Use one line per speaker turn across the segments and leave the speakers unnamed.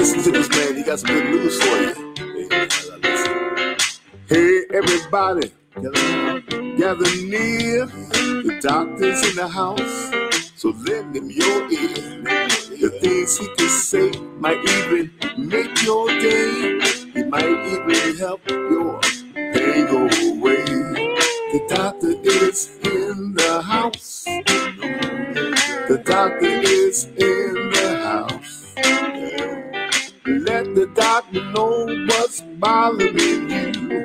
listen to this man. He got some good news for you. Hey, everybody, gather, near. The doctor's in the house, so lend him your ear. The things he can say might even make your day. Might even help your pain go away. The doctor is in the house. The doctor is in the house. Let the doctor know what's bothering you.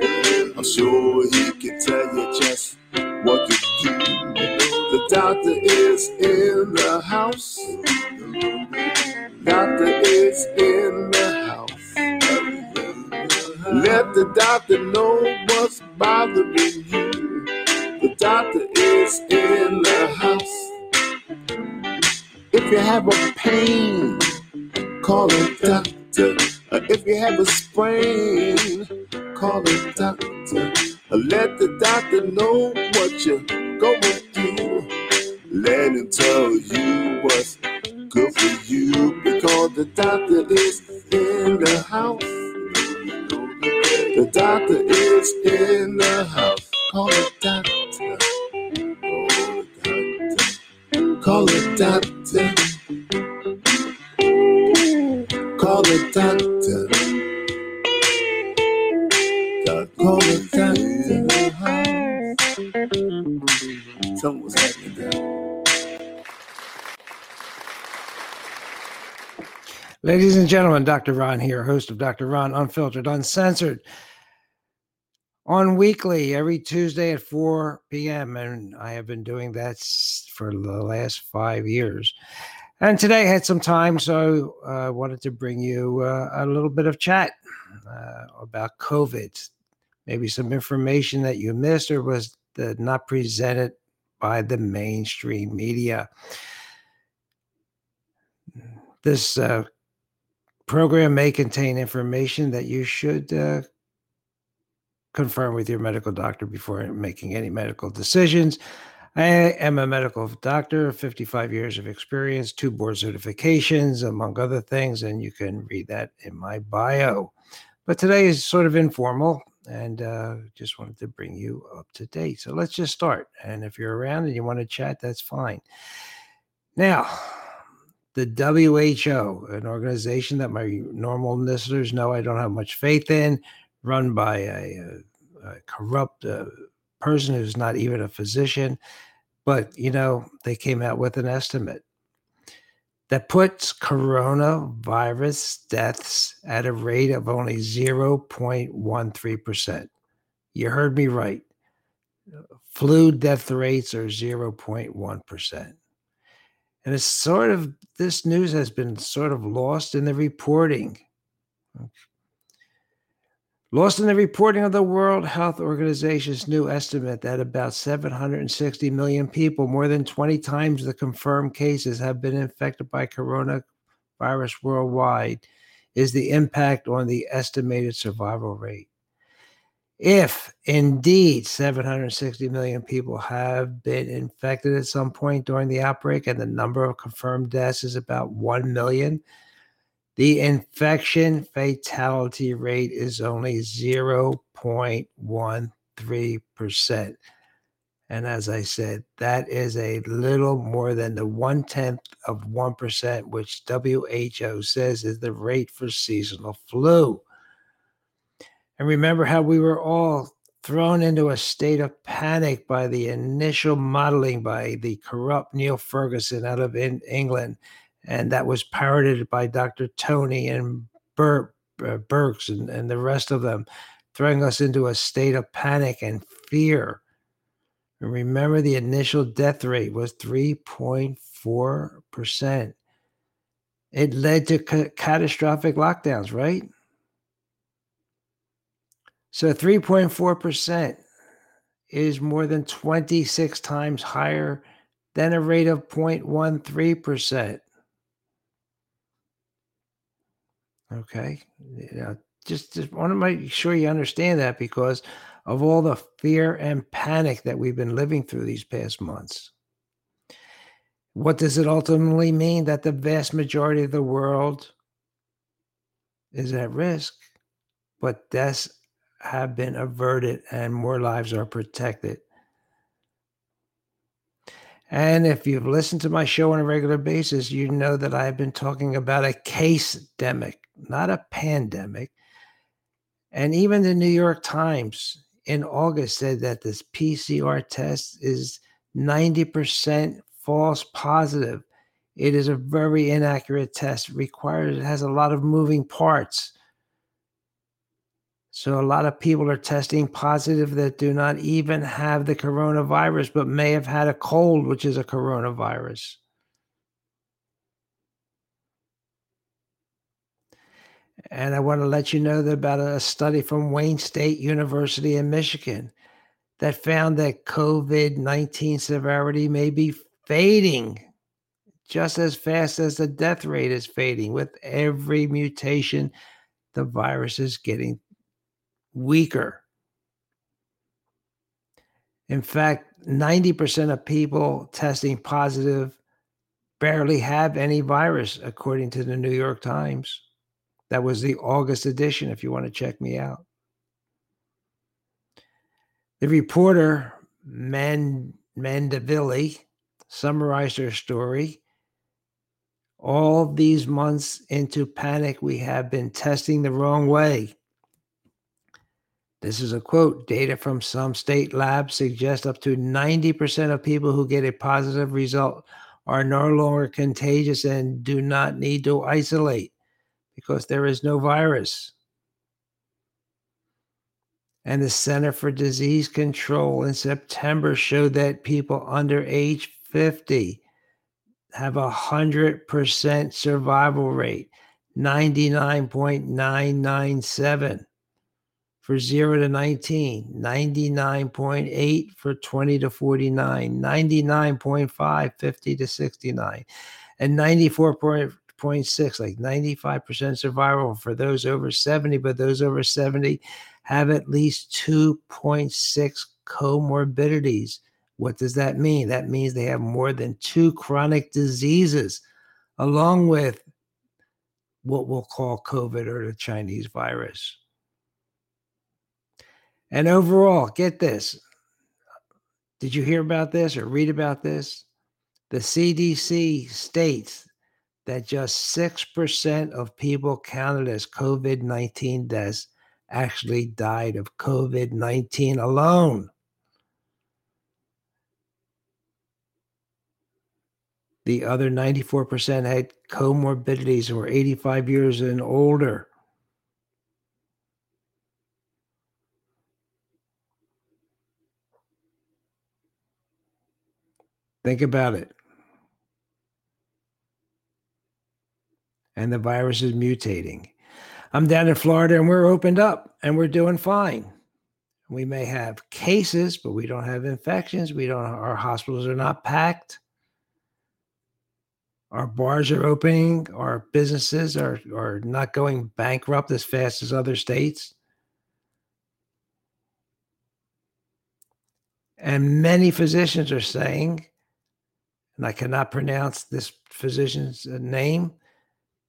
I'm sure he can tell you just what to do. The doctor is in the house. Doctor is in Let the doctor know what's bothering you. The doctor is in the house. If you have a pain, call a doctor. If you have a sprain, call a doctor. Let the doctor know what you're going through. Let him tell you what's good for you because the doctor is in the house. The doctor is in the house. Call the doctor. Call the doctor. Call the doctor. Doc- Call a doctor.
Ladies and gentlemen, Dr. Ron here, host of Dr. Ron Unfiltered, Uncensored, on weekly every Tuesday at 4 p.m. And I have been doing that for the last five years. And today I had some time, so I wanted to bring you uh, a little bit of chat uh, about COVID, maybe some information that you missed or was uh, not presented by the mainstream media. This uh, program may contain information that you should uh, confirm with your medical doctor before making any medical decisions. I am a medical doctor, 55 years of experience, two board certifications, among other things, and you can read that in my bio. But today is sort of informal and uh, just wanted to bring you up to date. So let's just start. And if you're around and you want to chat, that's fine. Now, the WHO, an organization that my normal listeners know I don't have much faith in, run by a, a, a corrupt uh, person who's not even a physician. But, you know, they came out with an estimate that puts coronavirus deaths at a rate of only 0.13%. You heard me right. Flu death rates are 0.1%. And it's sort of, this news has been sort of lost in the reporting. Lost in the reporting of the World Health Organization's new estimate that about 760 million people, more than 20 times the confirmed cases, have been infected by coronavirus worldwide, is the impact on the estimated survival rate. If indeed 760 million people have been infected at some point during the outbreak and the number of confirmed deaths is about 1 million, the infection fatality rate is only 0.13%. And as I said, that is a little more than the one tenth of 1%, which WHO says is the rate for seasonal flu. And remember how we were all thrown into a state of panic by the initial modeling by the corrupt Neil Ferguson out of in England. And that was parroted by Dr. Tony and Bur- uh, Birx and, and the rest of them, throwing us into a state of panic and fear. And remember, the initial death rate was 3.4%. It led to ca- catastrophic lockdowns, right? So 3.4% is more than 26 times higher than a rate of 0.13%. Okay. You just, just want to make sure you understand that because of all the fear and panic that we've been living through these past months. What does it ultimately mean? That the vast majority of the world is at risk, but deaths have been averted and more lives are protected. And if you've listened to my show on a regular basis, you know that I've been talking about a case demic, not a pandemic. And even the New York Times in August said that this PCR test is 90% false positive. It is a very inaccurate test. Requires it has a lot of moving parts. So a lot of people are testing positive that do not even have the coronavirus, but may have had a cold, which is a coronavirus. And I want to let you know that about a study from Wayne State University in Michigan that found that COVID 19 severity may be fading just as fast as the death rate is fading. With every mutation, the virus is getting weaker. In fact, 90% of people testing positive barely have any virus, according to the New York Times. That was the August edition, if you want to check me out. The reporter, Man- summarized her story. All these months into panic, we have been testing the wrong way. This is a quote data from some state labs suggest up to 90% of people who get a positive result are no longer contagious and do not need to isolate because there is no virus. And the Center for Disease Control in September showed that people under age 50 have a 100% survival rate, 99.997 for 0 to 19, 99.8 for 20 to 49, 99.5, 50 to 69, and 94.6, like 95% survival for those over 70, but those over 70 have at least 2.6 comorbidities. What does that mean? That means they have more than two chronic diseases, along with what we'll call COVID or the Chinese virus. And overall, get this. Did you hear about this or read about this? The CDC states that just 6% of people counted as COVID 19 deaths actually died of COVID 19 alone. The other 94% had comorbidities were 85 years and older. Think about it. And the virus is mutating. I'm down in Florida and we're opened up and we're doing fine. We may have cases, but we don't have infections. We don't, our hospitals are not packed. Our bars are opening. Our businesses are, are not going bankrupt as fast as other states. And many physicians are saying and I cannot pronounce this physician's uh, name.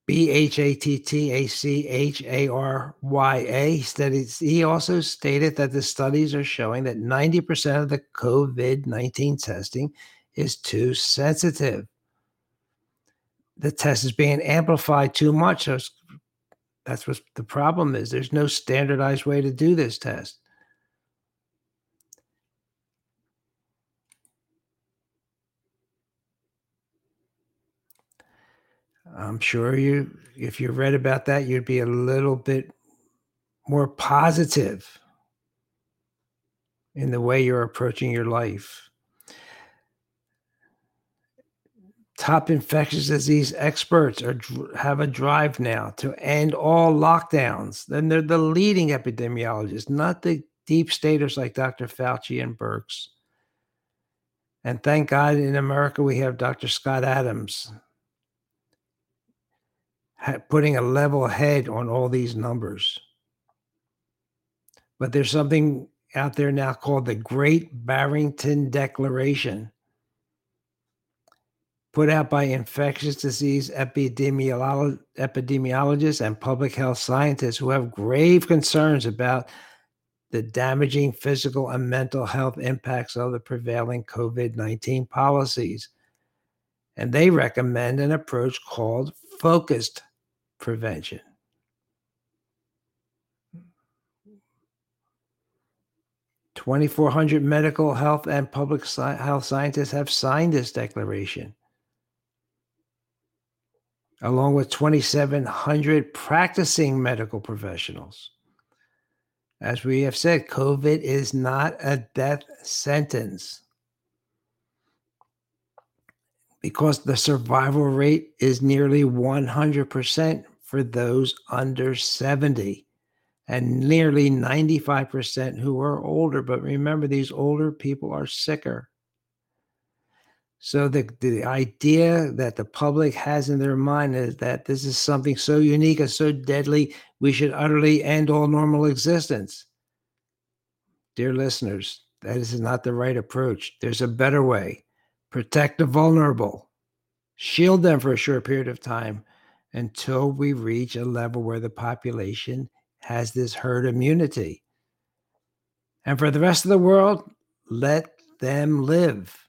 B H A T T A C H A R Y A. He also stated that the studies are showing that 90% of the COVID 19 testing is too sensitive. The test is being amplified too much. So that's what the problem is. There's no standardized way to do this test. I'm sure you, if you read about that, you'd be a little bit more positive in the way you're approaching your life. Top infectious disease experts are have a drive now to end all lockdowns. Then they're the leading epidemiologists, not the deep staters like Dr. Fauci and Birx. And thank God in America we have Dr. Scott Atlas, putting a level head on all these numbers. But there's something out there now called the Great Barrington Declaration, put out by infectious disease epidemiolo- epidemiologists and public health scientists who have grave concerns about the damaging physical and mental health impacts of the prevailing COVID 19 policies. And they recommend an approach called focused prevention. 2,400 medical health and public health scientists have signed this declaration, along with 2,700 practicing medical professionals. As we have said, COVID is not a death sentence because the survival rate is nearly 100% for those under 70 and nearly 95% who are older. But remember, these older people are sicker. So the, the idea that the public has in their mind is that this is something so unique and so deadly, we should utterly end all normal existence. Dear listeners, that is not the right approach. There's a better way. Protect the vulnerable. Shield them for a short period of time until we reach a level where the population has this herd immunity. And for the rest of the world, let them live.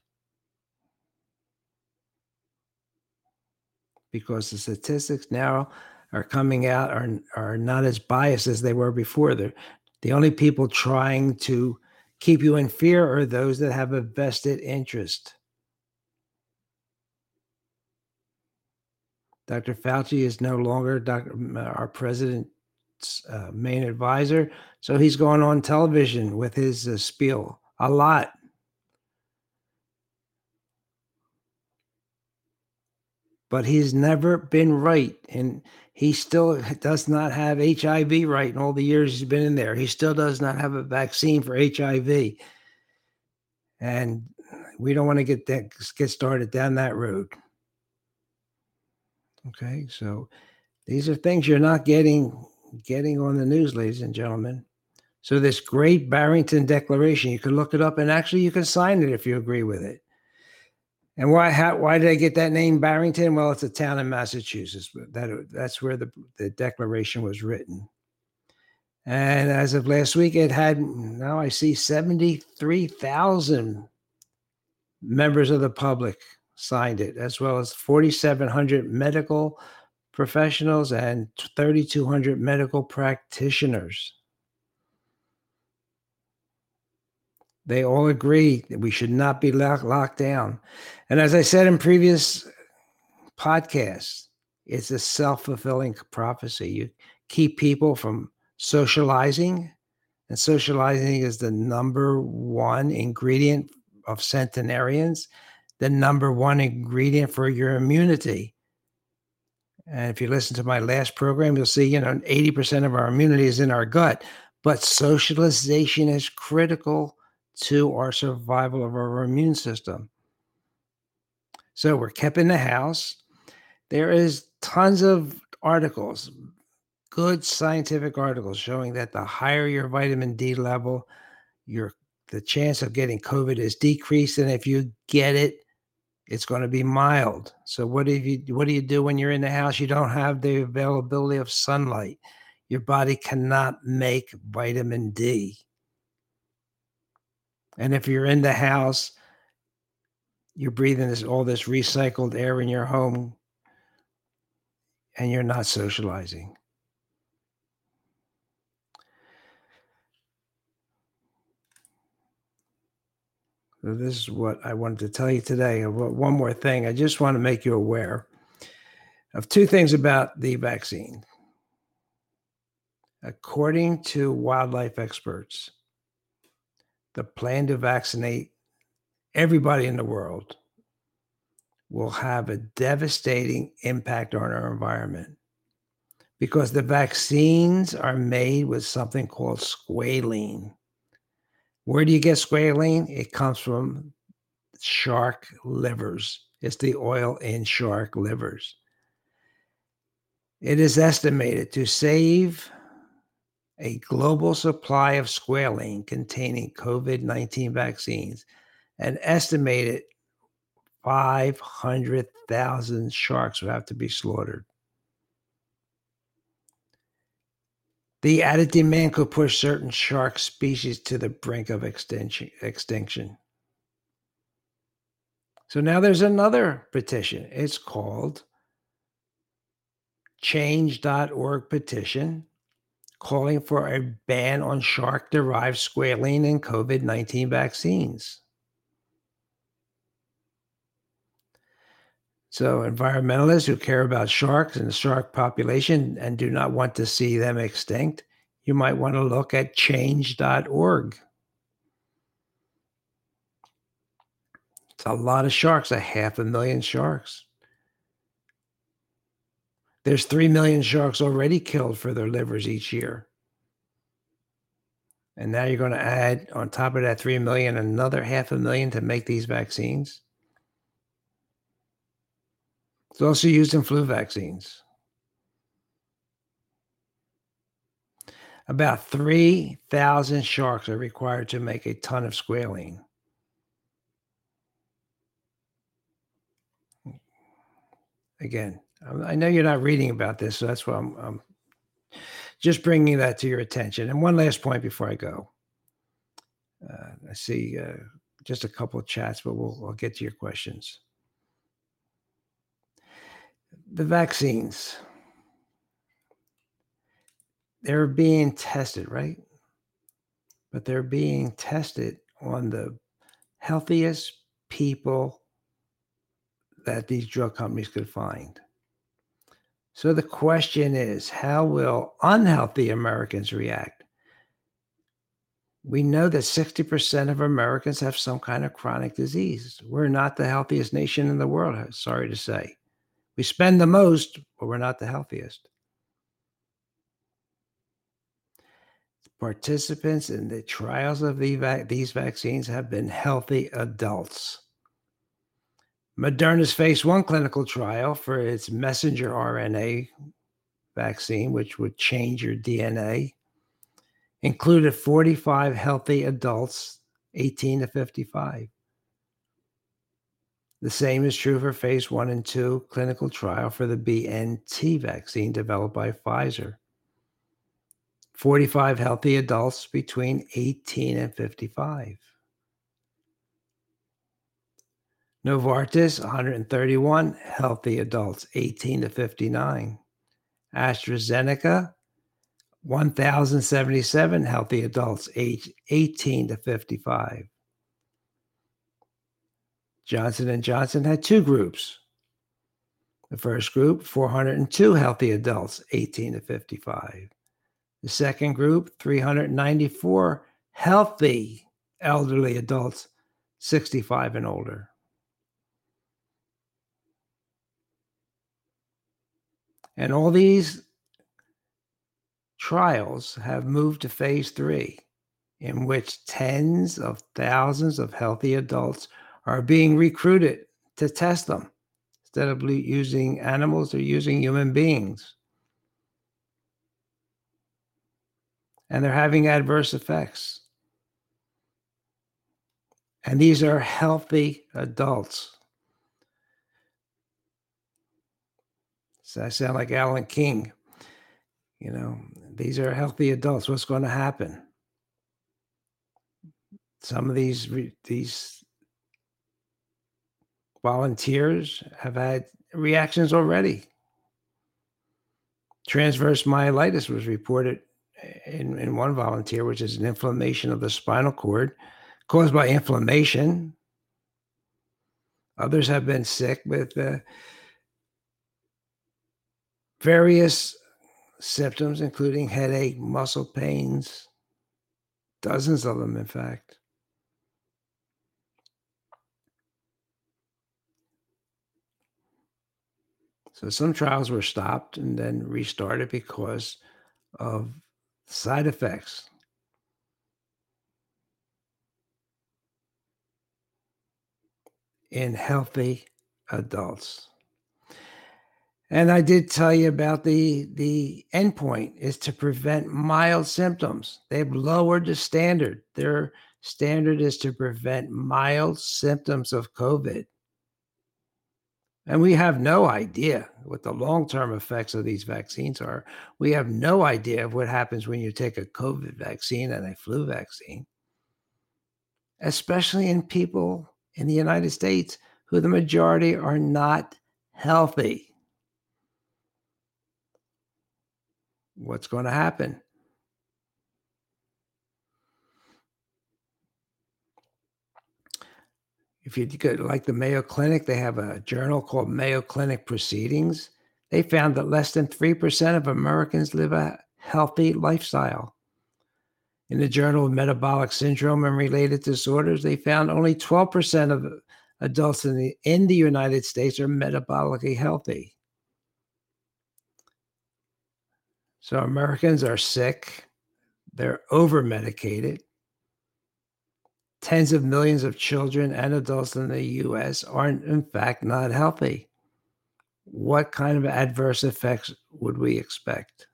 because the statistics now are coming out are, are not as biased as they were before. They're, the only people trying to keep you in fear are those that have a vested interest. Dr. Fauci is no longer Dr. our president's uh, main advisor, so he's going on television with his uh, spiel a lot. but he's never been right. And he still does not have HIV right in all the years he's been in there. He still does not have a vaccine for HIV. And we don't want to get that get started down that road. Okay, so these are things you're not getting getting on the news, ladies and gentlemen. So this great Barrington Declaration, you can look it up and actually you can sign it if you agree with it. And why how, why did I get that name Barrington? Well, it's a town in Massachusetts. That that's where the, the declaration was written. And as of last week, it had now I see 73,000 members of the public signed it, as well as 4,700 medical professionals and 3,200 medical practitioners. They all agree that we should not be lock, locked down. And as I said in previous podcasts, it's a self fulfilling prophecy. You keep people from socializing, and socializing is the number one ingredient of centenarians, the number one ingredient for your immunity. And if you listen to my last program, you'll see, you know, 80% of our immunity is in our gut. But socialization is critical to our survival of our immune system. So we're kept in the house. There is tons of articles, good scientific articles showing that the higher your vitamin D level, your the chance of getting COVID is decreased. And if you get it, it's going to be mild. So what do you what do you do when you're in the house? You don't have the availability of sunlight. Your body cannot make vitamin D. And if you're in the house, you're breathing this all this recycled air in your home and you're not socializing. This is what I wanted to tell you today. One more thing. I just want to make you aware of two things about the vaccine. According to wildlife experts, the plan to vaccinate everybody in the world will have a devastating impact on our environment because the vaccines are made with something called squalene. Where do you get squalene? It comes from shark livers. It's the oil in shark livers. It is estimated to save a global supply of squalene containing COVID 19 vaccines, an estimated 500,000 sharks would have to be slaughtered. The added demand could push certain shark species to the brink of extinction. So now there's another petition. It's called change.org petition calling for a ban on shark derived squalene and COVID 19 vaccines. So, environmentalists who care about sharks and the shark population and do not want to see them extinct, you might want to look at change.org. It's a lot of sharks, a half a million sharks. There's 3 million sharks already killed for their livers each year. And now you're going to add on top of that 3 million another half a million to make these vaccines. It's also used in flu vaccines. About 3,000 sharks are required to make a ton of squalene. Again, I know you're not reading about this, so that's why I'm, I'm just bringing that to your attention. And one last point before I go. Uh, I see uh, just a couple of chats, but we'll, we'll get to your questions the vaccines they're being tested right but they're being tested on the healthiest people that these drug companies could find so the question is how will unhealthy americans react we know that 60% of Americans have some kind of chronic disease. We're not the healthiest nation in the world, sorry to say. We spend the most, but we're not the healthiest. Participants in the trials of the va- these vaccines have been healthy adults. Moderna's phase one clinical trial for its messenger RNA vaccine, which would change your DNA, included 45 healthy adults, 18 to 55. The same is true for phase one and two clinical trial for the BNT vaccine developed by Pfizer. 45 healthy adults between 18 and 55. Novartis, 131 healthy adults, 18 to 59. AstraZeneca, 1,077 healthy adults, aged 18 to 55. Johnson & Johnson had two groups. The first group, 402 healthy adults, 18 to 55. The second group, 394 healthy elderly adults, 65 and older. And all these trials have moved to phase three, in which tens of thousands of healthy adults are being recruited to test them. Instead of using animals, they're using human beings. And they're having adverse effects. And these are healthy adults. So I sound like Alan King. You know, these are healthy adults. What's going to happen? Some of these these volunteers have had reactions already. Transverse myelitis was reported in, in one volunteer, which is an inflammation of the spinal cord caused by inflammation. Others have been sick with uh, various symptoms, including headache, muscle pains, dozens of them, in fact. So some trials were stopped and then restarted because of side effects. In healthy adults. And I did tell you about the the endpoint is to prevent mild symptoms. They've lowered the standard. Their standard is to prevent mild symptoms of COVID. And we have no idea what the long term effects of these vaccines are. We have no idea of what happens when you take a COVID vaccine and a flu vaccine, especially in people in the United States who the majority are not healthy. What's going to happen? If you go like the Mayo Clinic, they have a journal called Mayo Clinic Proceedings. They found that less than 3% of Americans live a healthy lifestyle. In the Journal of Metabolic Syndrome and Related Disorders, they found only 12% of adults in the, in the United States are metabolically healthy. So Americans are sick, they're over medicated, tens of millions of children and adults in the US aren't, in fact, not healthy. What kind of adverse effects would we expect?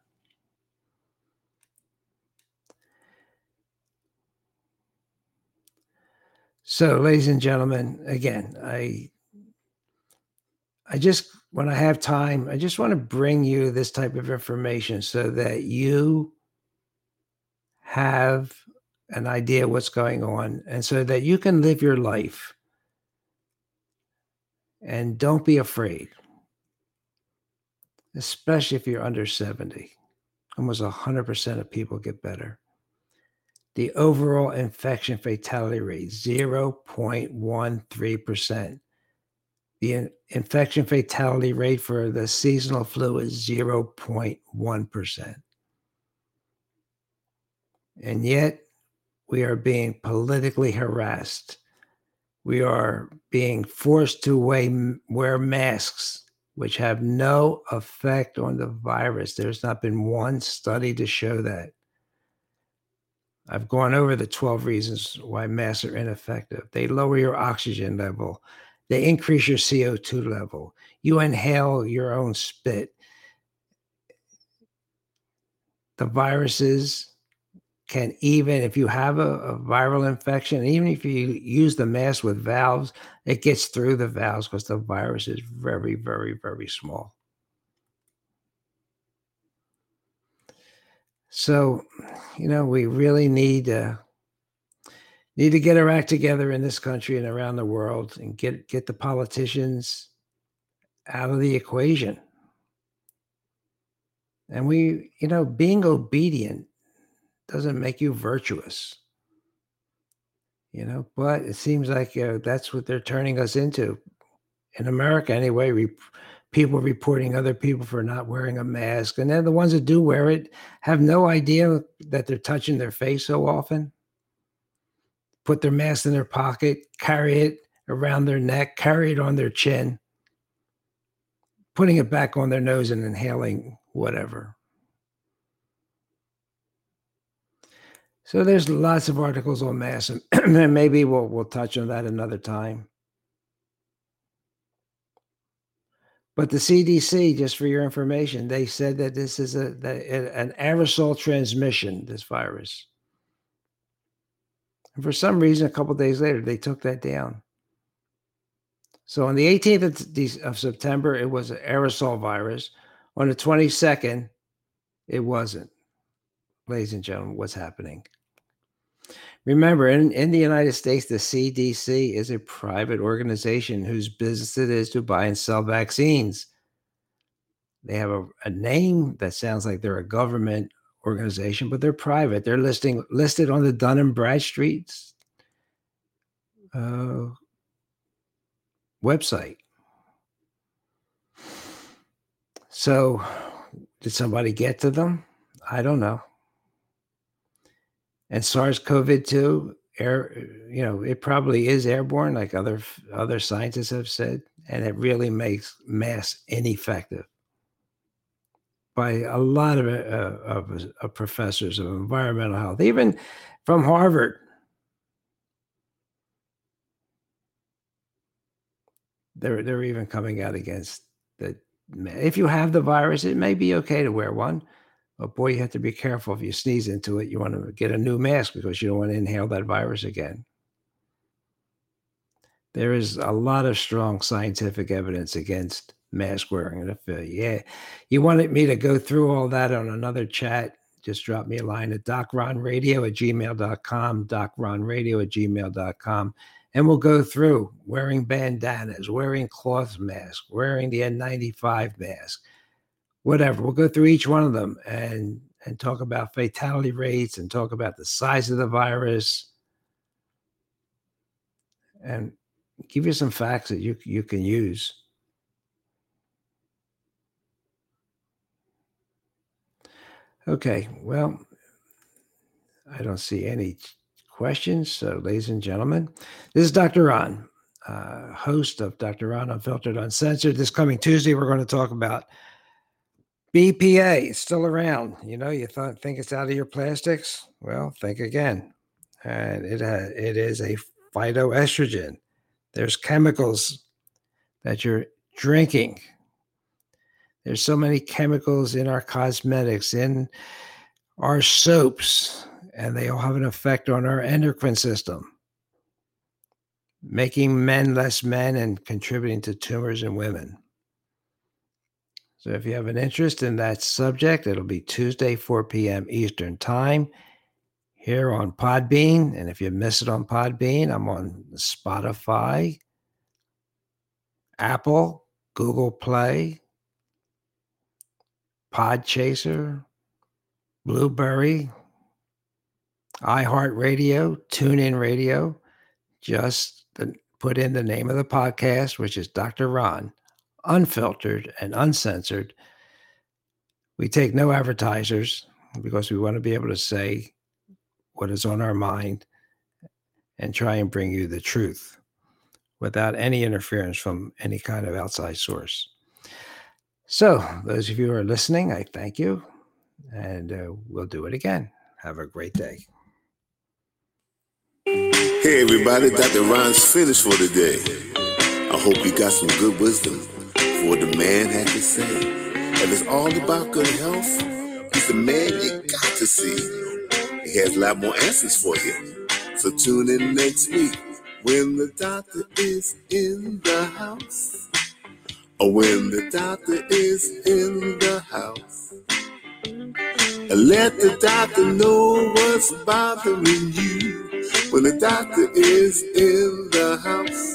So, ladies and gentlemen, again, I I just when I have time, I just want to bring you this type of information so that you have an idea what's going on and so that you can live your life and don't be afraid especially if you're under 70 almost 100% of people get better. The overall infection fatality rate 0.13% the infection fatality rate for the seasonal flu is 0.1% and yet we are being politically harassed. We are being forced to wear masks, which have no effect on the virus. There's not been one study to show that. I've gone over the 12 reasons why masks are ineffective. They lower your oxygen level, they increase your CO2 level. You inhale your own spit. The viruses can even if you have a, a, viral infection, even if you use the mask with valves, it gets through the valves because the virus is very, very, very small. So, you know, we really need to need to get our act together in this country and around the world and get get the politicians out of the equation. And we, you know, being obedient doesn't make you virtuous. You know but it seems like uh, that's what they're turning us into. In america anyway people reporting other people for not wearing a mask and then the ones that do wear it have no idea that they're touching their face so often. Put their mask in their pocket carry it around their neck carry it on their chin putting it back on their nose and inhaling whatever So there's lots of articles on mass, and maybe we'll we'll touch on that another time. But the CDC, just for your information, they said that this is a an aerosol transmission. This virus, and for some reason, a couple days later, they took that down. So on the 18th of, of September, it was an aerosol virus. On the 22nd, it wasn't. Ladies and gentlemen, what's happening? Remember, in, in the United States, the CDC is a private organization whose business it is to buy and sell vaccines. They have a, a name that sounds like they're a government organization, but they're private. They're listing listed on the Dun and Bradstreet's uh, website. So, did somebody get to them? I don't know and SARS-CoV-2 air you know it probably is airborne like other other scientists have said and it really makes mass ineffective by a lot of, uh, of, of professors of environmental health even from harvard they're they're even coming out against that if you have the virus, it may be okay to wear one. But boy, you have to be careful if you sneeze into it. You want to get a new mask because you don't want to inhale that virus again. There is a lot of strong scientific evidence against mask wearing. And if uh, yeah, you wanted me to go through all that on another chat, just drop me a line at docronradio at gmail.com, docronradio at gmail.com. And we'll go through wearing bandanas, wearing cloth masks, wearing the N95 mask, whatever. We'll go through each one of them and and talk about fatality rates and talk about the size of the virus and give you some facts that you you can use. Okay, well, I don't see any questions. So, ladies and gentlemen, this is Dr. Ron, uh, host of Dr. Ron Unfiltered Uncensored. This coming Tuesday, we're going to talk about BPA. It's still around. You know, you thought think it's out of your plastics. Well, think again. And it ha- it is a phytoestrogen. There's chemicals that you're drinking. There's so many chemicals in our cosmetics, in our soaps, and they all have an effect on our endocrine system, making men less men and contributing to tumors in women. So if you have an interest in that subject, it'll be Tuesday, 4 p.m. Eastern Time here on Podbean. And if you miss it on Podbean, I'm on Spotify, Apple, Google Play, Podchaser, Blubrry, iHeartRadio, TuneIn Radio. Just put in the name of the podcast, which is Dr. Ron, unfiltered and uncensored. We take no advertisers because we want to be able to say what is on our mind and try and bring you the truth without any interference from any kind of outside source. So, those of you who are listening, I thank you, and uh, we'll do it again. Have a great day.
Hey everybody, Dr. Ron's finished for today. I hope you got some good wisdom what the man had to say. If it's all about good health, he's the man you got to see. He has a lot more answers for you. So tune in next week when the doctor is in the house. Or when the doctor is in the house. And let the doctor know what's bothering you when the doctor is in the house.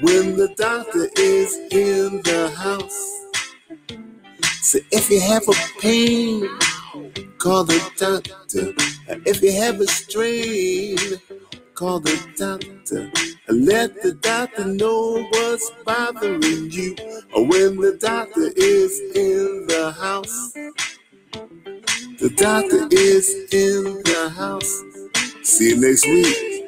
when the doctor is in the house. So if you have a pain, call the doctor. If you have a strain, call the doctor. Let the doctor know what's bothering you. When the doctor is in the house. The doctor is in the house. See you next week.